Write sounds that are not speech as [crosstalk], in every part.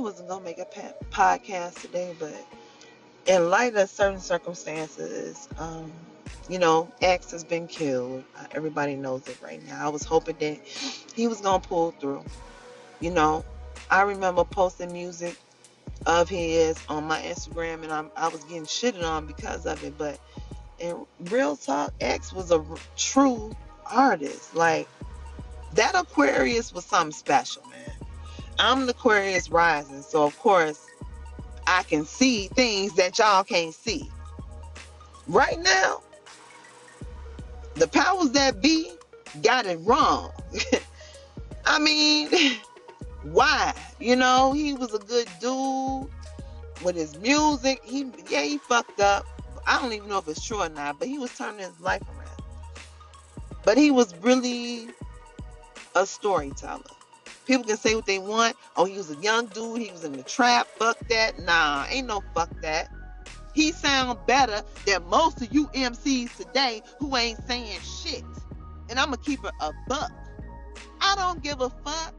Wasn't gonna make a podcast today, but in light of certain circumstances, um, you know, X has been killed. Uh, everybody knows it right now. I was hoping that he was gonna pull through. You know, I remember posting music of his on my Instagram, and I'm, I was getting shitted on because of it. But in real talk, X was a true artist. Like that Aquarius was something special, man. I'm the Aquarius rising, so of course I can see things that y'all can't see. Right now, the powers that be got it wrong. [laughs] I mean, [laughs] why? You know, he was a good dude with his music. He yeah, he fucked up. I don't even know if it's true or not, but he was turning his life around. But he was really a storyteller. People can say what they want. Oh, he was a young dude. He was in the trap. Fuck that. Nah, ain't no fuck that. He sound better than most of you MCs today who ain't saying shit. And I'm gonna keep it a buck. I don't give a fuck.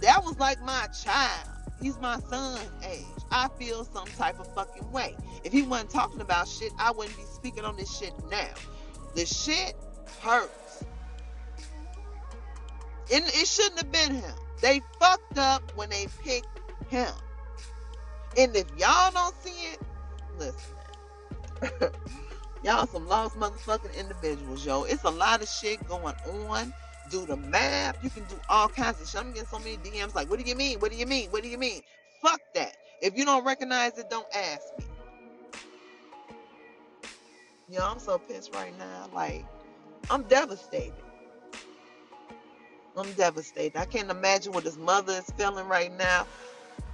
That was like my child. He's my son's age. I feel some type of fucking way. If he wasn't talking about shit, I wouldn't be speaking on this shit now. The shit hurts. It shouldn't have been him. They fucked up when they picked him. And if y'all don't see it, listen. [laughs] y'all some lost motherfucking individuals, yo. It's a lot of shit going on. Do the math. You can do all kinds of shit. I'm getting so many DMs like, what do you mean? What do you mean? What do you mean? Fuck that. If you don't recognize it, don't ask me. Yo, I'm so pissed right now. Like, I'm devastated. I'm devastated. I can't imagine what his mother is feeling right now.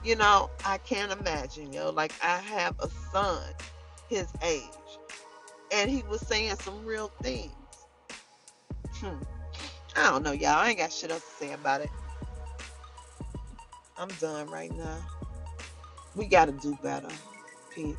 You know, I can't imagine, yo. Like I have a son his age. And he was saying some real things. Hmm. I don't know, y'all. I ain't got shit else to say about it. I'm done right now. We gotta do better. Peace.